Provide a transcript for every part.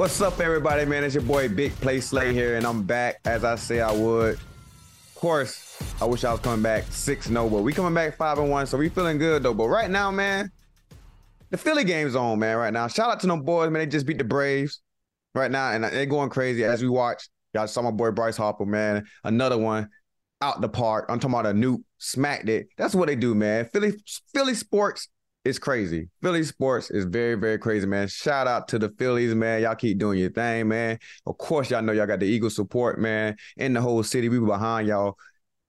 What's up, everybody, man? It's your boy Big Play Slay here, and I'm back as I say I would. Of course, I wish I was coming back 6 0, but we coming back 5 and 1, so we feeling good though. But right now, man, the Philly game's on, man, right now. Shout out to them boys, man. They just beat the Braves right now, and they're going crazy as we watch. Y'all saw my boy Bryce Harper, man. Another one out the park. I'm talking about a nuke, smacked it. That's what they do, man. Philly, Philly sports is crazy. Philly sports is very, very crazy, man. Shout out to the Phillies, man. Y'all keep doing your thing, man. Of course, y'all know y'all got the Eagle support, man. In the whole city, we behind y'all.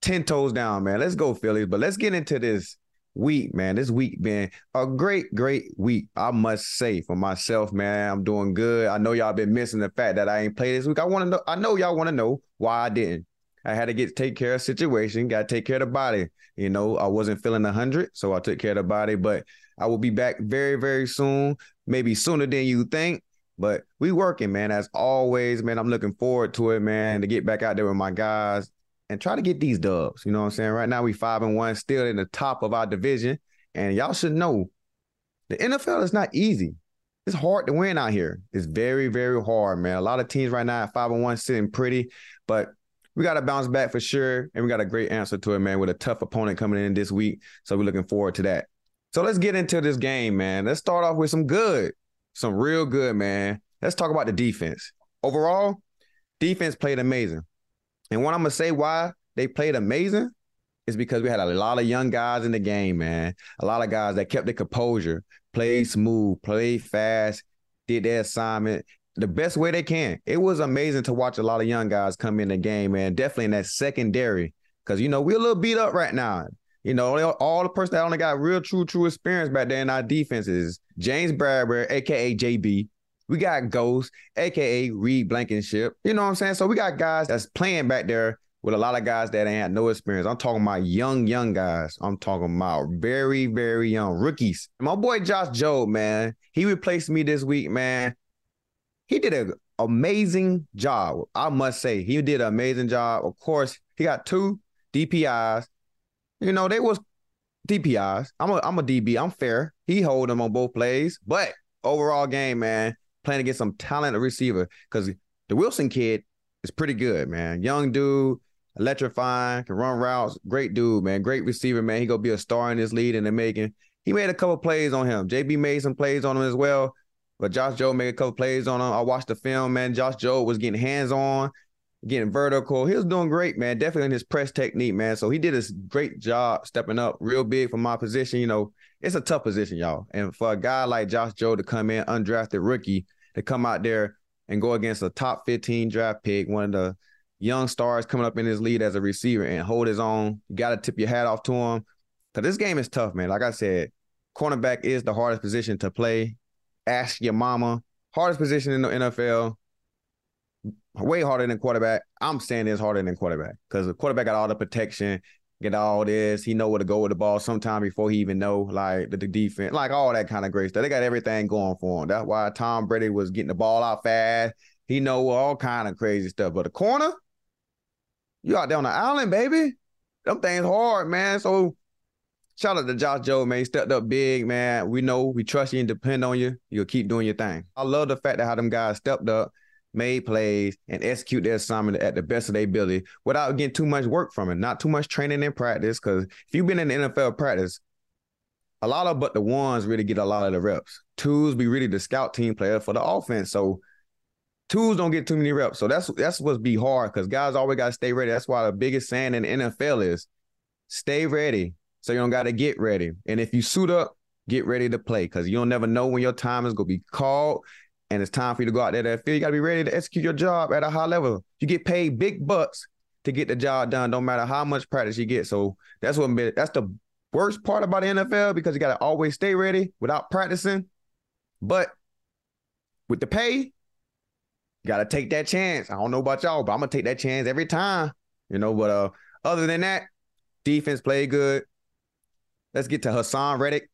10 toes down, man. Let's go, Phillies. But let's get into this week, man. This week been a great, great week. I must say for myself, man. I'm doing good. I know y'all been missing the fact that I ain't played this week. I want to know, I know y'all want to know why I didn't. I had to get take care of situation, got to take care of the body. You know, I wasn't feeling a hundred, so I took care of the body. But I will be back very, very soon, maybe sooner than you think. But we working, man. As always, man. I'm looking forward to it, man, to get back out there with my guys and try to get these dubs. You know what I'm saying? Right now we five and one, still in the top of our division. And y'all should know the NFL is not easy. It's hard to win out here. It's very, very hard, man. A lot of teams right now at five and one sitting pretty, but we got to bounce back for sure. And we got a great answer to it, man, with a tough opponent coming in this week. So we're looking forward to that. So let's get into this game, man. Let's start off with some good, some real good, man. Let's talk about the defense. Overall, defense played amazing. And what I'm gonna say why they played amazing is because we had a lot of young guys in the game, man. A lot of guys that kept their composure, played smooth, played fast, did their assignment the best way they can. It was amazing to watch a lot of young guys come in the game, man. Definitely in that secondary. Cause you know, we're a little beat up right now. You know, all the person that only got real, true, true experience back there in our defenses. James Bradberry, aka JB. We got Ghost, aka Reed Blankenship. You know what I'm saying? So we got guys that's playing back there with a lot of guys that ain't had no experience. I'm talking about young, young guys. I'm talking about very, very young rookies. My boy Josh Jobe, man, he replaced me this week, man. He did an amazing job. I must say, he did an amazing job. Of course, he got two DPIs. You know, they was DPIs. I'm a I'm a DB. I'm fair. He hold them on both plays, but overall game, man, playing against some talented receiver because the Wilson kid is pretty good, man. Young dude, electrifying, can run routes. Great dude, man. Great receiver, man. He gonna be a star in this lead in the making. He made a couple plays on him. JB made some plays on him as well. But Josh Jobe made a couple plays on him. I watched the film, man. Josh Jobe was getting hands on getting vertical. He was doing great, man. Definitely in his press technique, man. So he did a great job stepping up real big for my position. You know, it's a tough position, y'all. And for a guy like Josh Jobe to come in, undrafted rookie, to come out there and go against a top 15 draft pick, one of the young stars coming up in his lead as a receiver and hold his own, you got to tip your hat off to him. Because this game is tough, man. Like I said, cornerback is the hardest position to play. Ask your mama. Hardest position in the NFL way harder than quarterback. I'm saying it's harder than quarterback because the quarterback got all the protection, get all this. He know where to go with the ball sometime before he even know like the, the defense, like all that kind of great stuff. They got everything going for him. That's why Tom Brady was getting the ball out fast. He know all kind of crazy stuff. But the corner, you out there on the island, baby. Them things hard, man. So shout out to Josh Jobe, man. He stepped up big, man. We know we trust you and depend on you. You'll keep doing your thing. I love the fact that how them guys stepped up, made plays, and execute their assignment at the best of their ability without getting too much work from it, not too much training and practice. Because if you've been in the NFL practice, a lot of but the ones really get a lot of the reps. Twos be really the scout team player for the offense. So twos don't get too many reps. So that's that's what's be hard because guys always gotta stay ready. That's why the biggest saying in the NFL is stay ready. So you don't gotta get ready. And if you suit up, get ready to play because you don't never know when your time is gonna be called and it's time for you to go out there to field. You gotta be ready to execute your job at a high level. You get paid big bucks to get the job done, no matter how much practice you get. So that's what that's the worst part about the NFL because you got to always stay ready without practicing. But with the pay, you got to take that chance. I don't know about y'all, but I'm gonna take that chance every time. You know, but uh, other than that, defense played good. Let's get to Haason Reddick.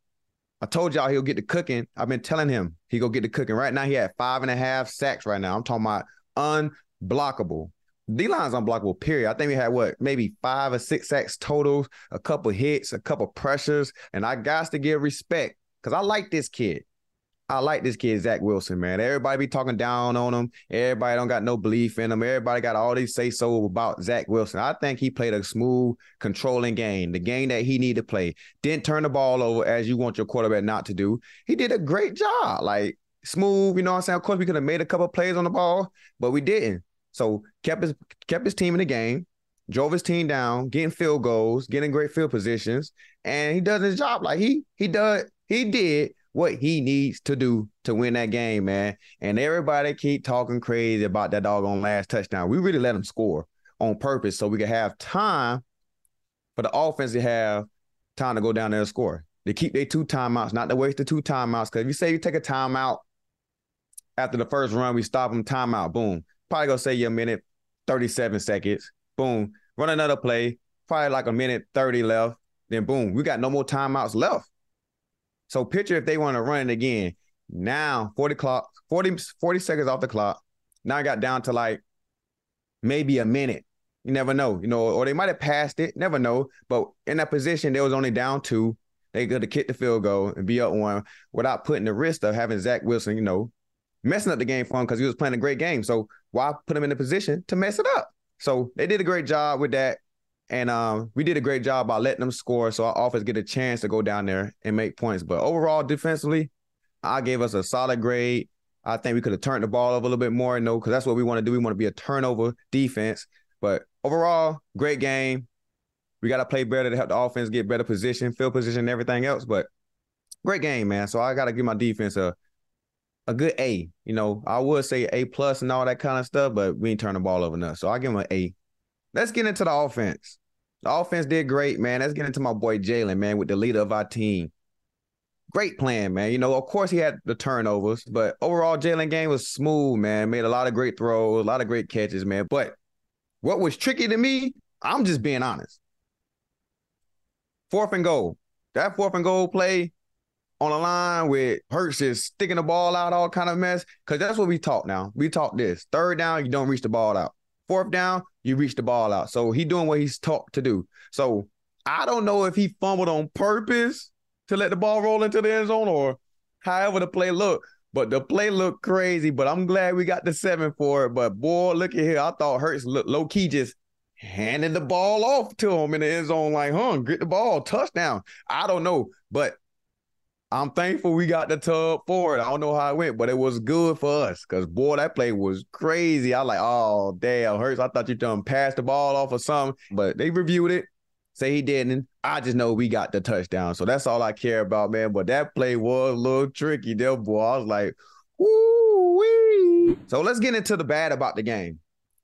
I told y'all he'll get the cooking. I've been telling him he go get the cooking. Right now, he had five and a half sacks. Right now, I'm talking about unblockable. D line's unblockable, period. I think we had what, maybe five or six sacks totals, a couple hits, a couple pressures. And I got to give respect because I like this kid. I like this kid, Zach Wilson, man. Everybody be talking down on him. Everybody don't got no belief in him. Everybody got all these say so about Zach Wilson. I think he played a smooth, controlling game, the game that he needed to play. Didn't turn the ball over as you want your quarterback not to do. He did a great job. Like smooth, you know what I'm saying? Of course, we could have made a couple plays on the ball, but we didn't. So kept his kept his team in the game, drove his team down, getting field goals, getting great field positions, and he does his job. Like he he does he did what he needs to do to win that game, man. And everybody keep talking crazy about that dog on last touchdown. We really let him score on purpose so we could have time for the offense to have time to go down there and score. They keep their two timeouts, not to waste the two timeouts. Because if you say you take a timeout after the first run, we stop them, timeout, boom probably gonna say you a minute 37 seconds. Boom. Run another play. Probably like a minute 30 left. Then boom, we got no more timeouts left. So picture if they want to run it again. Now 40 clock, 40, 40 seconds off the clock. Now I got down to like maybe a minute. You never know, you know, or they might have passed it. Never know. But in that position, they was only down two. They could have kicked the field goal and be up one without putting the risk of having Zach Wilson, you know, messing up the game for him because he was playing a great game. So why put him in a position to mess it up? So they did a great job with that. And um, we did a great job by letting them score. So our offense get a chance to go down there and make points. But overall, defensively, I gave us a solid grade. I think we could have turned the ball over a little bit more, you know, because that's what we want to do. We want to be a turnover defense. But overall, great game. We got to play better to help the offense get better position, field position, and everything else. But great game, man. So I got to give my defense a a good A. You know, I would say A plus and all that kind of stuff, but we ain't turn the ball over enough. So I give them an A. Let's get into the offense. The offense did great, man. Let's get into my boy Jalen, man, with the leader of our team. Great plan, man. You know, of course he had the turnovers, but overall Jalen game was smooth, man. Made a lot of great throws, a lot of great catches, man. But what was tricky to me, I'm just being honest. Fourth and goal. That fourth and goal play, on the line with Hurts just sticking the ball out, all kind of mess. Because that's what we talk now. We talk this. Third down, you don't reach the ball out. Fourth down, you reach the ball out. So he doing what he's taught to do. So I don't know if he fumbled on purpose to let the ball roll into the end zone or however the play looked. But the play looked crazy. But I'm glad we got the seven for it. But boy, look at here. I thought Hurts low key just handing the ball off to him in the end zone, like, huh, get the ball, touchdown. I don't know. But I'm thankful we got the tub for it. I don't know how it went, but it was good for us because boy, that play was crazy. I like, oh damn, Hurts. I thought you done passed the ball off or something, but they reviewed it, say he didn't. I just know we got the touchdown, so that's all I care about, man. But that play was a little tricky, there, boy. I was like, ooh wee. So let's get into the bad about the game.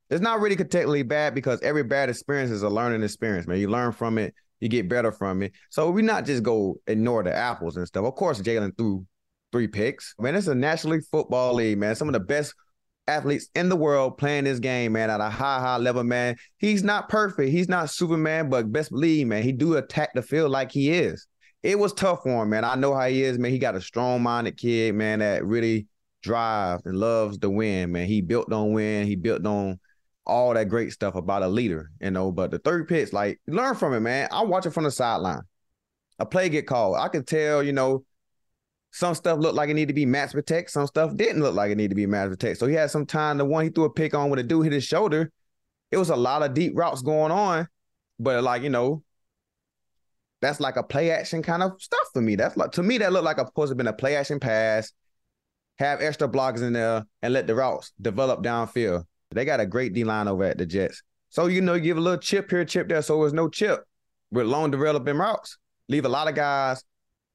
It's not really particularly bad because every bad experience is a learning experience, man. You learn from it you get better from it. So we not just go ignore the apples and stuff. Of course, Jalen threw three picks. Man, it's a National League Football League, man. Some of the best athletes in the world playing this game, man, at a high, high level, man. He's not perfect. He's not Superman, but best believe, man, he do attack the field like he is. It was tough for him, man. I know how he is, man. He got a strong-minded kid, man, that really drives and loves to win, man. He built on win. He built on all that great stuff about a leader, you know. But the third pitch, like learn from it, man. I watch it from the sideline. a play get called. I could tell, you know, some stuff looked like it needed to be match protect. Some stuff didn't look like it needed to be match protect. So he had some time. The one he threw a pick on when the dude hit his shoulder, it was a lot of deep routes going on. But like, you know, that's like a play action kind of stuff for me. That's like to me, that looked like a supposed to been a play action pass, have extra blockers in there, and let the routes develop downfield. They got a great D line over at the Jets. So, you know, you give a little chip here, chip there. So there's no chip with long developing routes. Leave a lot of guys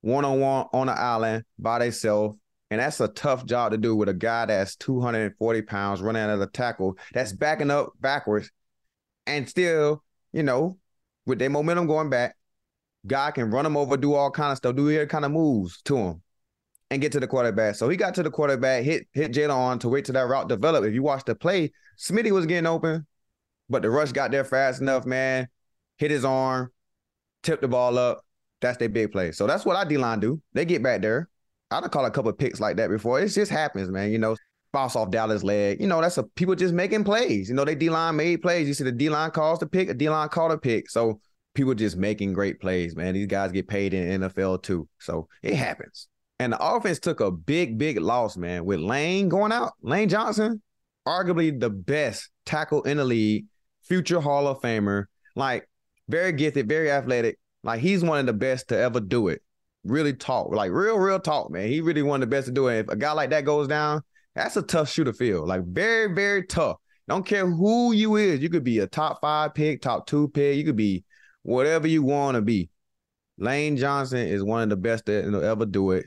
one on one on the island by themselves. And that's a tough job to do with a guy that's 240 pounds running out of the tackle, that's backing up backwards and still, you know, with their momentum going back, guy can run him over, do all kind of stuff, do every kind of moves to him and get to the quarterback. So he got to the quarterback, hit hit Jalen on to wait till that route develop. If you watch the play, Smitty was getting open, but the rush got there fast enough, man. Hit his arm, tipped the ball up, that's their big play. So that's what our D line do. They get back there. I'd called a couple picks like that before. It just happens, man. You know, bounce off Dallas leg. You know, that's a people just making plays. You know, they D line made plays. You see the D line calls the pick, a D line called a pick. So people just making great plays, man. These guys get paid in NFL too. So it happens. And the offense took a big, big loss, man, with Lane going out. Lane Johnson, arguably the best tackle in the league, future Hall of Famer, like very gifted, very athletic. Like he's one of the best to ever do it. Really talk, like real, real talk, man. He really one of the best to do it. If a guy like that goes down, that's a tough shoe to. Like very, very tough. Don't care who you is. You could be a top five pick, top two pick. You could be whatever you want to be. Lane Johnson is one of the best that ever do it.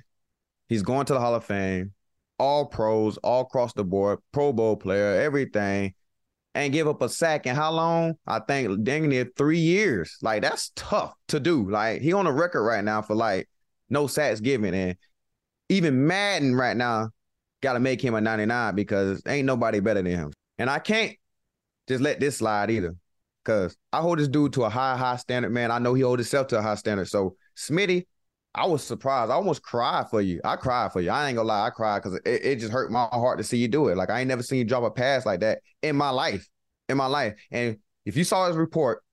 He's going to the Hall of Fame. All pros, all across the board, Pro Bowl player, everything and give up a sack in how long? I think dang near three years. Like that's tough to do. Like he on a record right now for like no sacks given, and even Madden right now got to make him a 99 because ain't nobody better than him. And I can't just let this slide either, because I hold this dude to a high, high standard, man. I know he hold himself to a high standard. So Smitty, I was surprised. I almost cried for you. I cried for you. I ain't gonna lie. I cried because it, it just hurt my heart to see you do it. Like I ain't never seen you drop a pass like that in my life. In my life. And if you saw his report,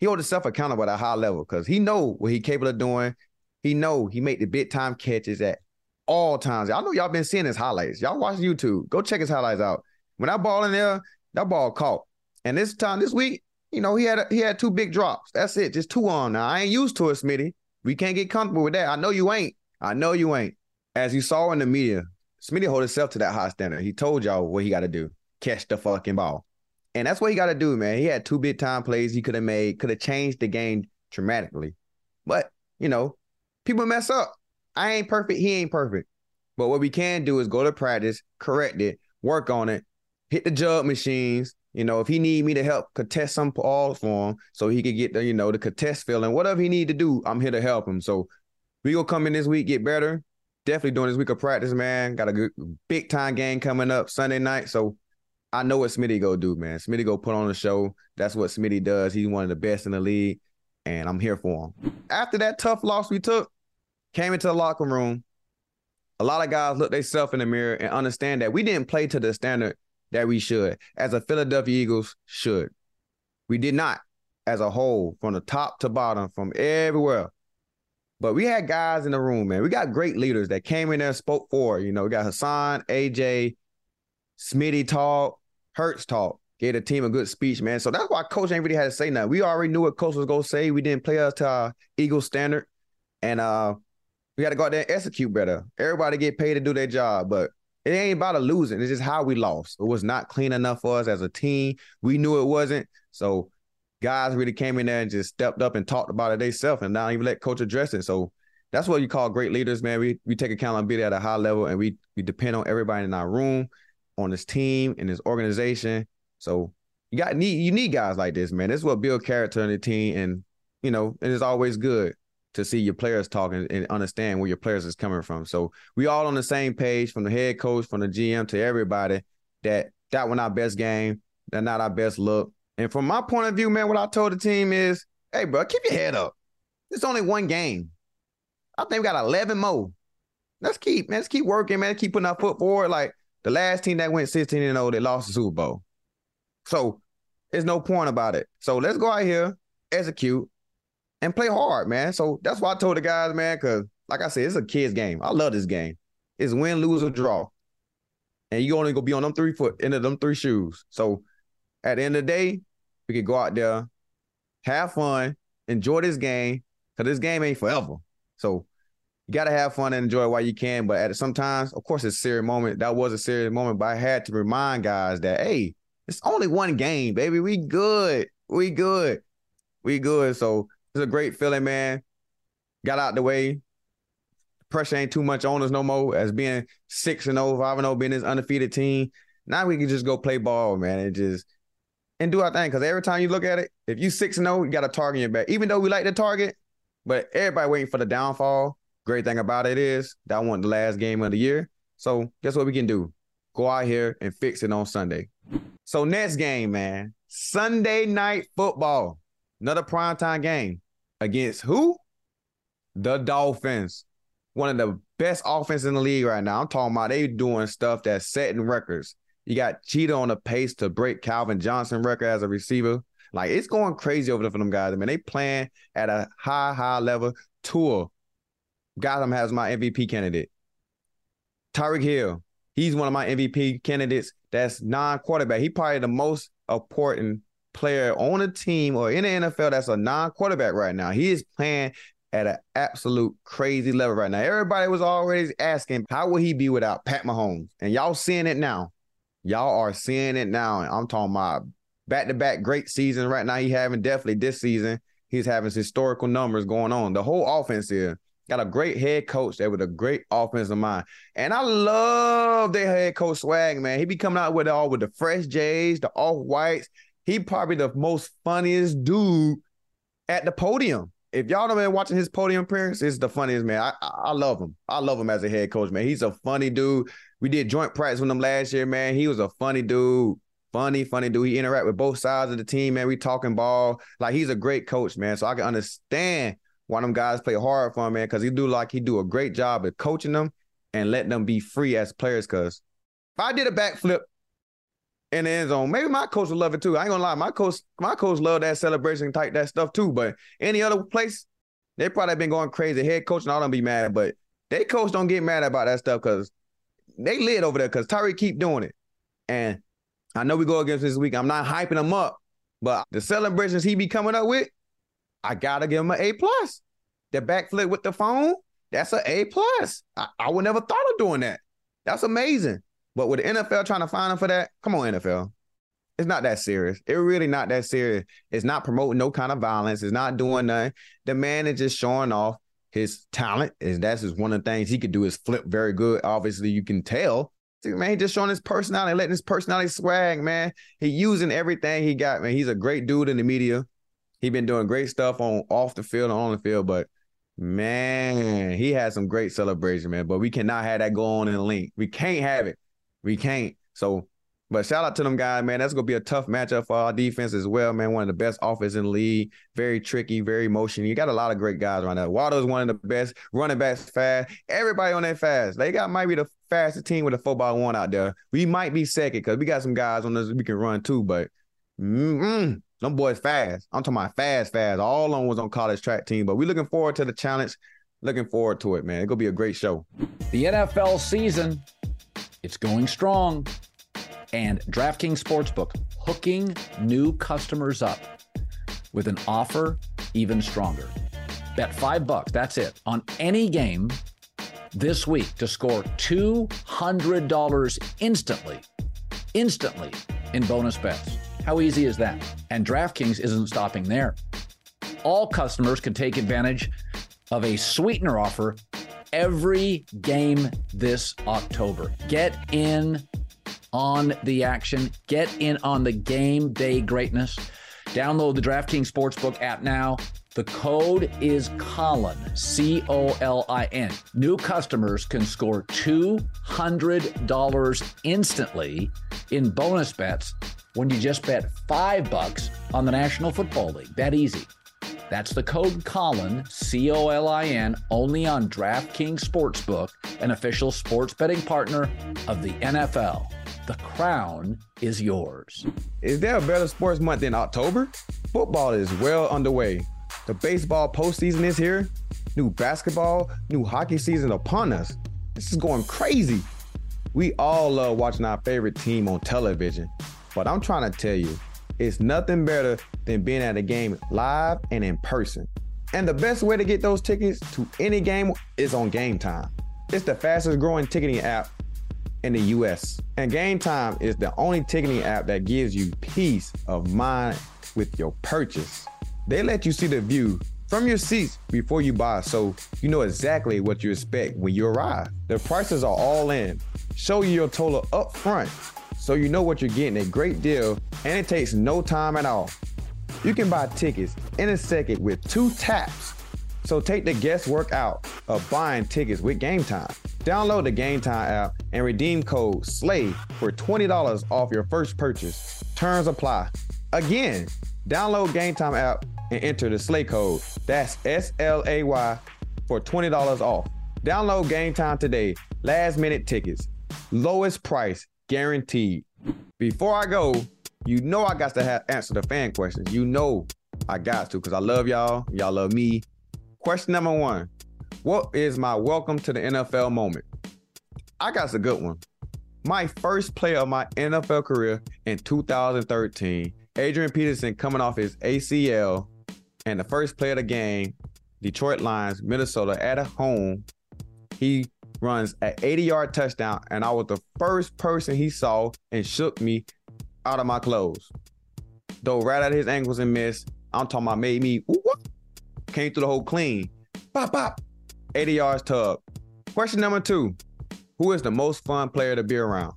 he hold himself accountable at a high level because he know what he capable of doing. He know he make the big time catches at all times. I know y'all been seeing his highlights. Y'all watch YouTube. Go check his highlights out. When that ball in there, that ball caught. And this time this week, you know, he had a, he had two big drops. That's it. Just two on now. I ain't used to it, Smitty. We can't get comfortable with that. I know you ain't. I know you ain't. As you saw in the media, Smitty hold himself to that high standard. He told y'all what he got to do: catch the fucking ball, and that's what he got to do, man. He had two big time plays he could have made, could have changed the game dramatically. But you know, people mess up. I ain't perfect. He ain't perfect. But what we can do is go to practice, correct it, work on it, hit the jug machines, you know, if he need me to help contest some balls for him so he could get the, you know, the contest feeling, whatever he need to do, I'm here to help him. So we gonna come in this week, get better. Definitely doing this week of practice, man. Got a good big time game coming up Sunday night. So I know what Smitty go do, man. Smitty go put on the show. That's what Smitty does. He's one of the best in the league, and I'm here for him. After that tough loss we took, came into the locker room. A lot of guys look themselves in the mirror and understand that we didn't play to the standard that we should, as a Philadelphia Eagles should. We did not, as a whole, from the top to bottom, from everywhere. But we had guys in the room, man. We got great leaders that came in there spoke for. You know, we got Haason, AJ, Smitty talk, Hurts talk. Gave the team a good speech, man. So that's why coach ain't really had to say nothing. We already knew what coach was gonna say. We didn't play us to our Eagles standard. And uh we got to go out there and execute better. Everybody get paid to do their job, but it ain't about a losing. It's just how we lost. It was not clean enough for us as a team. We knew it wasn't. So guys really came in there and just stepped up and talked about it themselves and not even let coach address it. So that's what you call great leaders, man. We we take accountability at a high level and we we depend on everybody in our room, on this team and this organization. So you got need you need guys like this, man. This is what build character in the team, and you know and it is always good to see your players talking and understand where your players is coming from. So we all on the same page from the head coach, from the GM to everybody that that was our best game, that not our best look. And from my point of view, man, what I told the team is, hey, bro, keep your head up. It's only one game. I think we got 11 more. Let's keep, man, let's keep working, man. Keep putting our foot forward. Like the last team that went 16 and 0, they lost the Super Bowl. So there's no point about it. So let's go out here, execute, and play hard, man. So that's why I told the guys, man, because like I said, it's a kids game. I love this game. It's win, lose, or draw. And you only gonna be on them three foot into them three shoes. So at the end of the day, we can go out there, have fun, enjoy this game, because this game ain't forever. So you gotta have fun and enjoy it while you can. But at sometimes, of course, it's a serious moment. That was a serious moment, but I had to remind guys that hey, it's only one game, baby. We good. We good. We good. So it's a great feeling, man. Got out the way. Pressure ain't too much on us no more as being 6 and 0, 5 and 0, being this undefeated team. Now we can just go play ball, man, and just and do our thing. Because every time you look at it, if you 6 and 0, you got a target in your back. Even though we like the target, but everybody waiting for the downfall. Great thing about it is that wasn't the last game of the year. So guess what we can do? Go out here and fix it on Sunday. So next game, man. Sunday night football. Another primetime game against who? The Dolphins. One of the best offense in the league right now. I'm talking about they doing stuff that's setting records. You got Cheetah on the pace to break Calvin Johnson record as a receiver. Like it's going crazy over there for them guys. I mean, they playing at a high, high level. Tua, got him as my MVP candidate. Tyreek Hill, he's one of my MVP candidates. That's non-quarterback. He probably the most important player on a team or in the NFL that's a non-quarterback right now. He is playing at an absolute crazy level right now. Everybody was already asking, how would he be without Pat Mahomes? And y'all seeing it now. Y'all are seeing it now. And I'm talking about back-to-back great season right now. He having definitely this season. He's having historical numbers going on. The whole offense here got a great head coach there with a great offensive mind. And I love their head coach swag, man. He be coming out with all with the fresh J's, the off whites. He probably the most funniest dude at the podium. If y'all don't been watching his podium appearance, it's the funniest man. I, I love him. I love him as a head coach, man. He's a funny dude. We did joint practice with him last year, man. He was a funny dude. Funny, funny dude. He interact with both sides of the team, man. We talking ball. Like he's a great coach, man. So I can understand why them guys play hard for him, man, because he do like he do a great job of coaching them and letting them be free as players. Because if I did a backflip in the end zone, maybe my coach would love it too. I ain't gonna lie, my coach, my coach love that celebration type that stuff too. But any other place, they probably been going crazy. Head coach and all them be mad, but they coach don't get mad about that stuff because they lit over there because Tyreek keep doing it. And I know we go against this week. I'm not hyping him up, but the celebrations he be coming up with, I gotta give him an A plus. The backflip with the phone, that's an A plus. I, I would never thought of doing that. That's amazing. But with the NFL trying to find him for that, come on, NFL. It's not that serious. It's really not that serious. It's not promoting no kind of violence. It's not doing nothing. The man is just showing off his talent. Is that's just one of the things he could do is flip very good. Obviously, you can tell. Man, he just showing his personality, letting his personality swag, man. He using everything he got, man. He's a great dude in the media. He been doing great stuff on off the field and on the field, but man, he had some great celebration, man. But we cannot have that go on in the link. We can't have it. We can't. So, but shout out to them guys, man. That's gonna be a tough matchup for our defense as well, man. One of the best offense in the league. Very tricky, very motion. You got a lot of great guys right now. Waddle's one of the best running backs, fast. Everybody on that fast. They got might be the fastest team with a four by one out there. We might be second because we got some guys on this we can run too, but. Mm-mm. Them boys fast. I'm talking about fast, fast. All them was on college track team, but we're looking forward to the challenge. Looking forward to it, man. It's gonna be a great show. The NFL season, it's going strong. And DraftKings Sportsbook hooking new customers up with an offer even stronger. Bet five bucks, that's it, on any game this week to score $200 instantly, instantly in bonus bets. How easy is that? And DraftKings isn't stopping there. All customers can take advantage of a sweetener offer every game this October. Get in on the action, get in on the game day greatness. Download the DraftKings Sportsbook app now. The code is Colin, C O L I N. New customers can score $200 instantly in bonus bets when you just bet five bucks on the National Football League. That easy. That's the code Colin, C O L I N, only on DraftKings Sportsbook, an official sports betting partner of the NFL. The crown is yours. Is there a better sports month than October? Football is well underway. The baseball postseason is here. New basketball, new hockey season upon us. This is going crazy. We all love watching our favorite team on television, but I'm trying to tell you, it's nothing better than being at a game live and in person. And the best way to get those tickets to any game is on Game Time. It's the fastest growing ticketing app in the US. And Game Time is the only ticketing app that gives you peace of mind with your purchase. They let you see the view from your seats before you buy so you know exactly what you expect when you arrive. The prices are all in. Show you your total up front so you know what you're getting a great deal and it takes no time at all. You can buy tickets in a second with two taps. So take the guesswork out of buying tickets with Game Time. Download the Game Time app and redeem code SLAY for $20 off your first purchase. Terms apply. Again, download Game Time app and enter the SLAY code. That's S L A Y for $20 off. Download Game Time today. Last minute tickets. Lowest price guaranteed. Before I go, you know I got to have answer the fan questions. You know I got to because I love y'all. Y'all love me. Question number one What is my welcome to the NFL moment? I got a good one. My first play of my NFL career in 2013, Adrian Peterson coming off his ACL, and the first play of the game, Detroit Lions, Minnesota at a home. He runs an 80 yard touchdown, and I was the first person he saw and shook me out of my clothes. Though right at his ankles and missed. I'm talking about made me came through the hole clean. Pop, pop. 80 yards tub. Question number two Who is the most fun player to be around?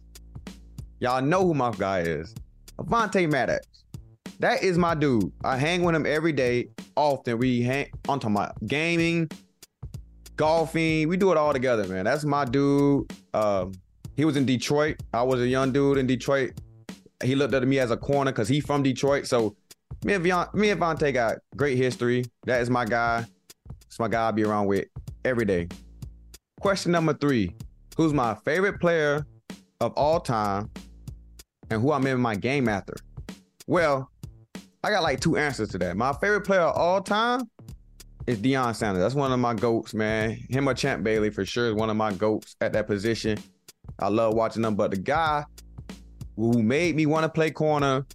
Y'all know who my guy is. Avonte Maddox. That is my dude. I hang with him every day, often. We hang I'm talking about gaming, golfing. We do it all together, man. That's my dude. Um, he was in Detroit. I was a young dude in Detroit. He looked at me as a corner because he's from Detroit. So me and Vion, me and Vontae got great history. That is my guy. It's my guy I be around with every day. Question number three: Who's my favorite player of all time, and who I'm in my game after? Well, I got like two answers to that. My favorite player of all time is Deion Sanders. That's one of my goats, man. Him or Champ Bailey for sure is one of my goats at that position. I love watching them. But the guy who made me want to play corner.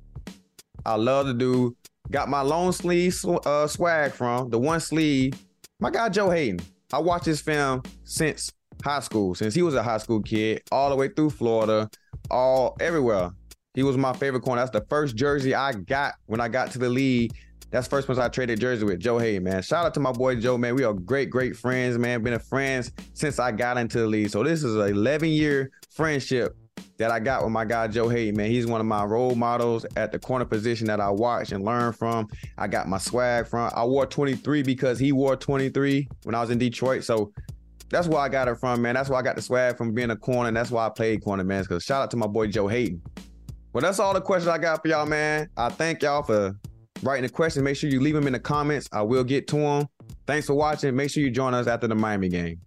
I love to do. Got my long sleeve uh, swag from the one sleeve. My guy Joe Haden. I watched his film since high school, since he was a high school kid, all the way through Florida, all everywhere. He was my favorite corner. That's the first jersey I got when I got to the league. That's first person I traded jersey with, Joe Haden, man. Shout out to my boy Joe, man. We are great, great friends, man. Been a friends since I got into the league. So this is an 11 year friendship that I got with my guy Joe Haden, man. He's one of my role models at the corner position that I watch and learn from. I got my swag from. I wore 23 because he wore 23 when I was in Detroit. So that's where I got it from, man. That's why I got the swag from being a corner. And that's why I played corner, man. Because shout out to my boy Joe Haden. Well, that's all the questions I got for y'all, man. I thank y'all for writing the questions. Make sure you leave them in the comments. I will get to them. Thanks for watching. Make sure you join us after the Miami game.